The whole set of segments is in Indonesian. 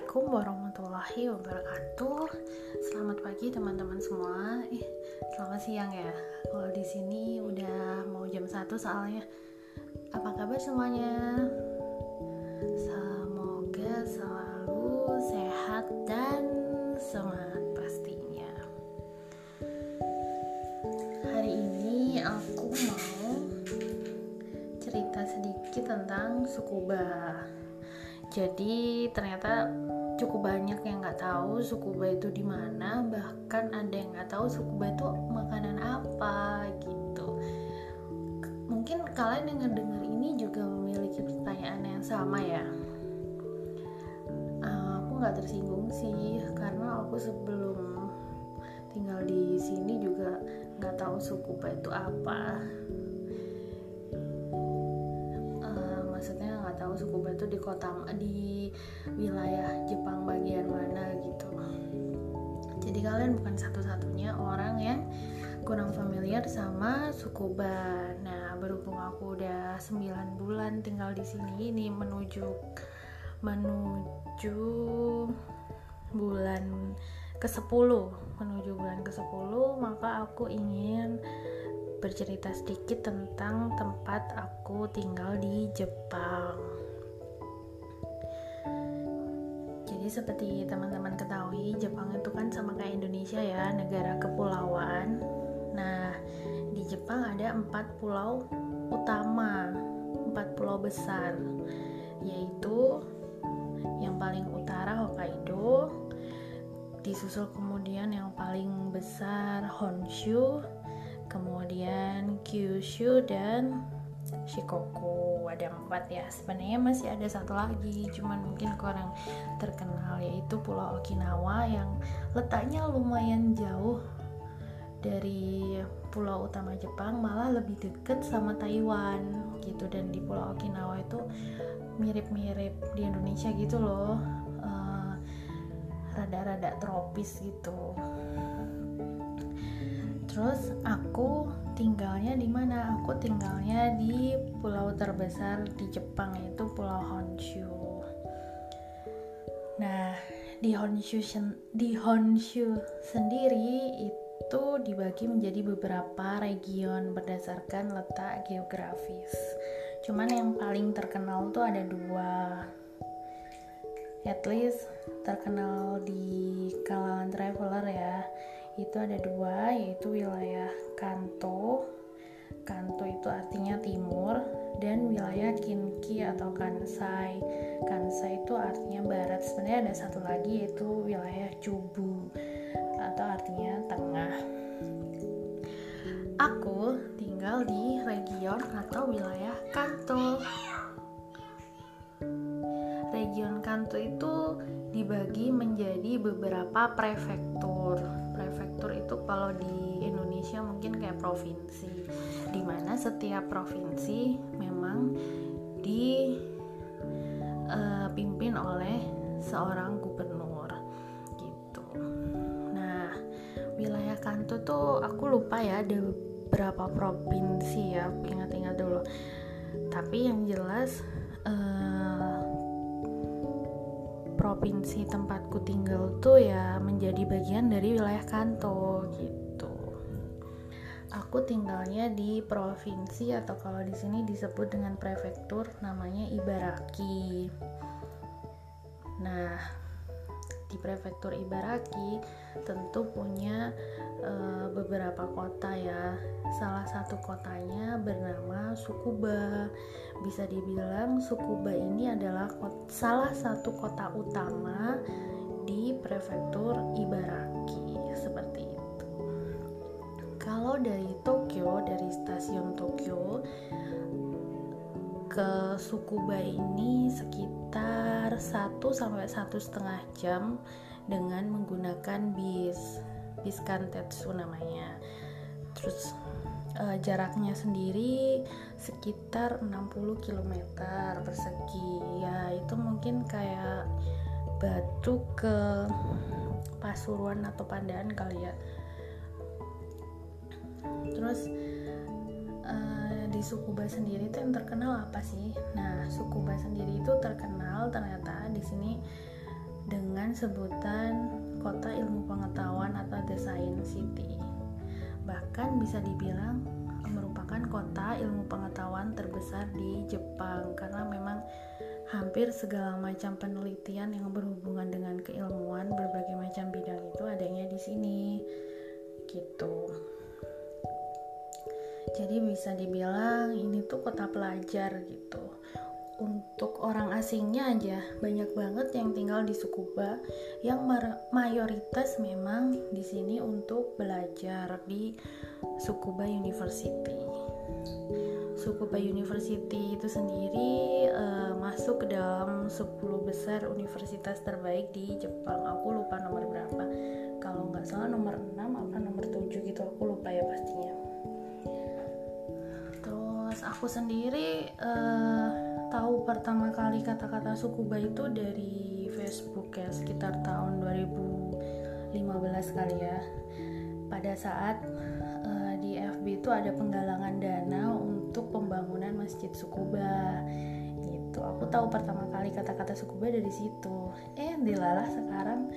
Assalamualaikum warahmatullahi wabarakatuh. Selamat pagi teman-teman semua. Eh, selamat siang ya. Kalau di sini udah mau jam 1 soalnya. Apa kabar semuanya? Semoga selalu sehat dan semangat pastinya. Hari ini aku mau cerita sedikit tentang sukuba jadi ternyata cukup banyak yang nggak tahu sukuba itu di mana bahkan ada yang nggak tahu sukuba itu makanan apa gitu. Mungkin kalian dengar dengar ini juga memiliki pertanyaan yang sama ya. Uh, aku nggak tersinggung sih karena aku sebelum tinggal di sini juga nggak tahu sukuba itu apa tahu suku Batu di kota di wilayah Jepang bagian mana gitu jadi kalian bukan satu-satunya orang yang kurang familiar sama suku Ba. Nah, berhubung aku udah 9 bulan tinggal di sini ini menuju menuju bulan ke-10, menuju bulan ke-10, maka aku ingin bercerita sedikit tentang tempat aku tinggal di Jepang. Jadi seperti teman-teman ketahui, Jepang itu kan sama kayak Indonesia ya, negara kepulauan. Nah, di Jepang ada empat pulau utama, empat pulau besar, yaitu yang paling utara Hokkaido, disusul kemudian yang paling besar Honshu, kemudian Kyushu dan Shikoku. Ada empat ya. Sebenarnya masih ada satu lagi cuman mungkin kurang terkenal yaitu Pulau Okinawa yang letaknya lumayan jauh dari pulau utama Jepang malah lebih deket sama Taiwan gitu. Dan di Pulau Okinawa itu mirip-mirip di Indonesia gitu loh. Uh, rada-rada tropis gitu Terus aku tinggalnya di mana? Aku tinggalnya di pulau terbesar di Jepang yaitu Pulau Honshu. Nah, di Honshu di Honshu sendiri itu dibagi menjadi beberapa region berdasarkan letak geografis. Cuman yang paling terkenal tuh ada dua. At least terkenal di kalangan traveler ya itu ada dua yaitu wilayah Kanto. Kanto itu artinya timur dan wilayah Kinki atau Kansai. Kansai itu artinya barat. Sebenarnya ada satu lagi yaitu wilayah Chubu atau artinya tengah. Aku tinggal di region atau wilayah Kanto. Region Kanto itu dibagi menjadi beberapa prefektur prefektur itu kalau di Indonesia mungkin kayak provinsi di mana setiap provinsi memang dipimpin uh, oleh seorang gubernur gitu. Nah wilayah Kanto tuh aku lupa ya ada berapa provinsi ya ingat-ingat dulu. Tapi yang jelas uh, provinsi tempatku tinggal tuh ya menjadi bagian dari wilayah Kanto gitu. Aku tinggalnya di provinsi atau kalau di sini disebut dengan prefektur namanya Ibaraki. Nah, di prefektur Ibaraki tentu punya e, beberapa kota ya. Salah satu kotanya bernama Sukuba. Bisa dibilang Sukuba ini adalah kota, salah satu kota utama di prefektur Ibaraki seperti itu. Kalau dari Tokyo, dari stasiun Tokyo ke Sukuba ini sekitar 1 sampai satu setengah jam dengan menggunakan bis bis Kantetsu namanya terus uh, jaraknya sendiri sekitar 60 km persegi. Ya itu mungkin kayak Batu ke Pasuruan atau Pandaan kali ya. Terus di Sukuba sendiri itu yang terkenal apa sih? Nah, Sukuba sendiri itu terkenal ternyata di sini dengan sebutan kota ilmu pengetahuan atau the science city bahkan bisa dibilang merupakan kota ilmu pengetahuan terbesar di Jepang karena memang hampir segala macam penelitian yang berhubungan dengan keilmuan berbagai macam bidang itu adanya di sini gitu. Jadi bisa dibilang ini tuh kota pelajar gitu untuk orang asingnya aja banyak banget yang tinggal di Sukuba yang mayoritas memang di sini untuk belajar di Sukuba University. Sukuba University itu sendiri uh, masuk ke dalam 10 besar universitas terbaik di Jepang. Aku lupa nomor berapa. Kalau nggak salah nomor 6 apa nomor 7 gitu. Aku lupa ya pastinya. Terus aku sendiri uh, tahu pertama kali kata-kata sukuba itu dari Facebook ya sekitar tahun 2015 kali ya. Pada saat uh, di FB itu ada penggalangan dana untuk pembangunan masjid sukuba. Gitu. Aku tahu pertama kali kata-kata sukuba dari situ. Eh dilalah sekarang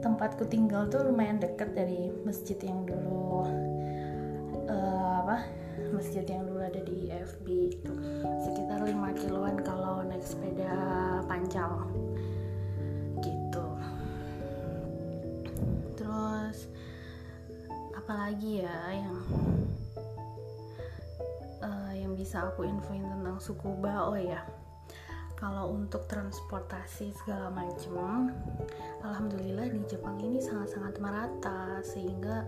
tempatku tinggal tuh lumayan deket dari masjid yang dulu uh, apa masjid yang dulu ada di FB itu sekitar 5 kiloan kalau naik sepeda pancal. Gitu. Terus apalagi ya yang uh, yang bisa aku infoin tentang Sukuba oh ya kalau untuk transportasi segala macam alhamdulillah di Jepang ini sangat-sangat merata sehingga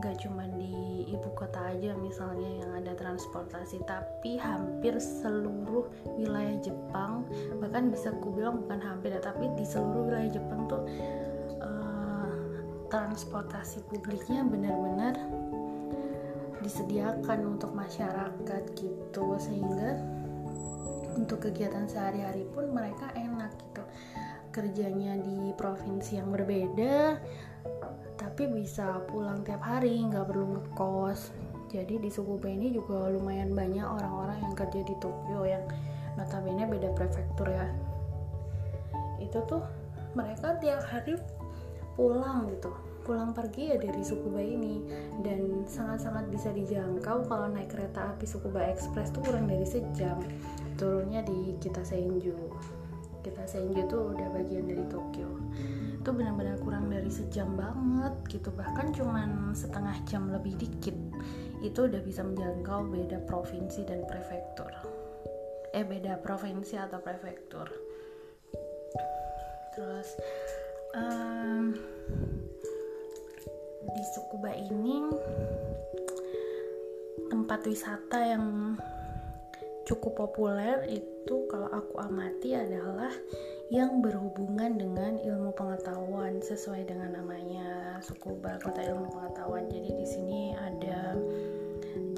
gak cuma di ibu kota aja misalnya yang ada transportasi tapi hampir seluruh wilayah Jepang bahkan bisa ku bilang bukan hampir ya tapi di seluruh wilayah Jepang tuh uh, transportasi publiknya benar-benar disediakan untuk masyarakat gitu sehingga untuk kegiatan sehari-hari pun mereka enak gitu. Kerjanya di provinsi yang berbeda tapi bisa pulang tiap hari nggak perlu ngekos. Jadi di Sukuba ini juga lumayan banyak orang-orang yang kerja di Tokyo yang notabene beda prefektur ya. Itu tuh mereka tiap hari pulang gitu. Pulang pergi ya dari Sukuba ini. Dan sangat-sangat bisa dijangkau kalau naik kereta api Sukuba Express tuh kurang dari sejam turunnya di kita Senju. Kita Senju tuh udah bagian dari Tokyo. Itu benar-benar kurang dari sejam banget gitu. Bahkan cuman setengah jam lebih dikit. Itu udah bisa menjangkau beda provinsi dan prefektur. Eh beda provinsi atau prefektur. Terus um, di Sukuba ini tempat wisata yang cukup populer itu kalau aku amati adalah yang berhubungan dengan ilmu pengetahuan sesuai dengan namanya Sukuba Kota Ilmu Pengetahuan. Jadi di sini ada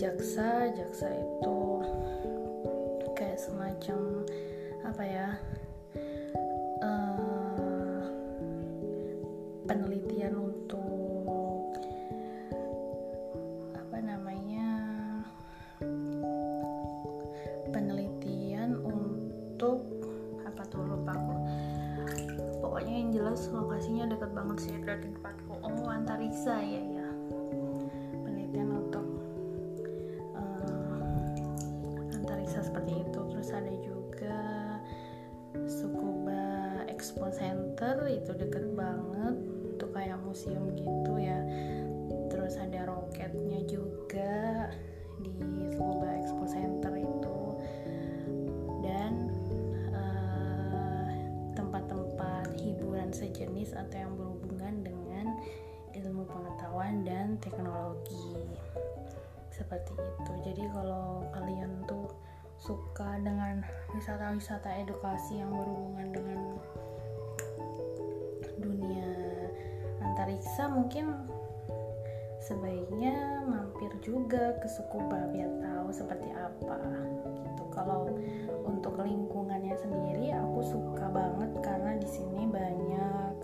jaksa, jaksa itu kayak semacam apa ya? Uh, penelitian ada juga Sukuba Expo Center itu deket banget itu kayak museum gitu ya. Terus ada roketnya juga di Sukuba Expo Center itu. Sejenis atau yang berhubungan dengan ilmu pengetahuan dan teknologi. Seperti itu. Jadi kalau kalian tuh suka dengan wisata-wisata edukasi yang berhubungan dengan dunia antariksa mungkin sebaiknya mampir juga ke suku biar tahu seperti apa gitu. Kalau untuk lingkungannya sendiri aku suka banget karena di sini banyak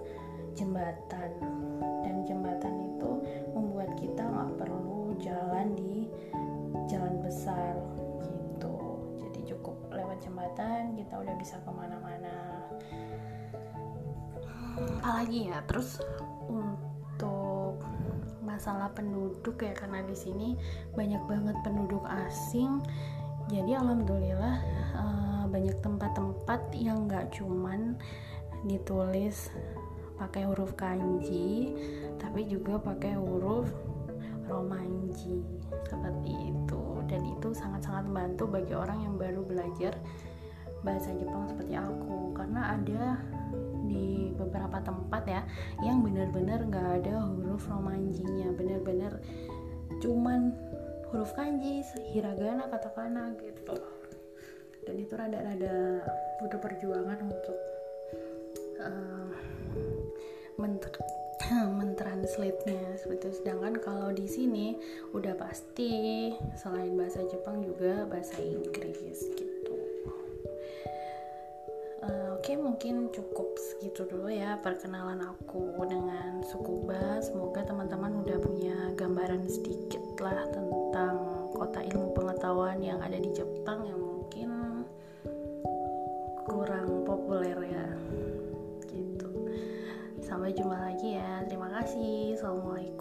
jembatan jembatan kita udah bisa ke mana-mana. Apalagi ya terus untuk masalah penduduk ya karena di sini banyak banget penduduk asing. Jadi alhamdulillah uh, banyak tempat-tempat yang nggak cuman ditulis pakai huruf kanji tapi juga pakai huruf romanji. Seperti itu. Dan itu sangat-sangat membantu bagi orang yang baru belajar bahasa Jepang seperti aku karena ada di beberapa tempat ya yang benar-benar nggak ada huruf romanjinya benar-benar cuman huruf kanji hiragana katakana gitu dan itu rada-rada butuh perjuangan untuk uh, mentranslate-nya seperti. Sedangkan kalau di sini udah pasti selain bahasa Jepang juga bahasa Inggris gitu. Mungkin cukup segitu dulu ya perkenalan aku dengan Sukuba. Semoga teman-teman udah punya gambaran sedikit lah tentang kota ilmu pengetahuan yang ada di Jepang yang mungkin kurang populer ya Sampai jumpa lagi ya. Terima kasih. Assalamualaikum.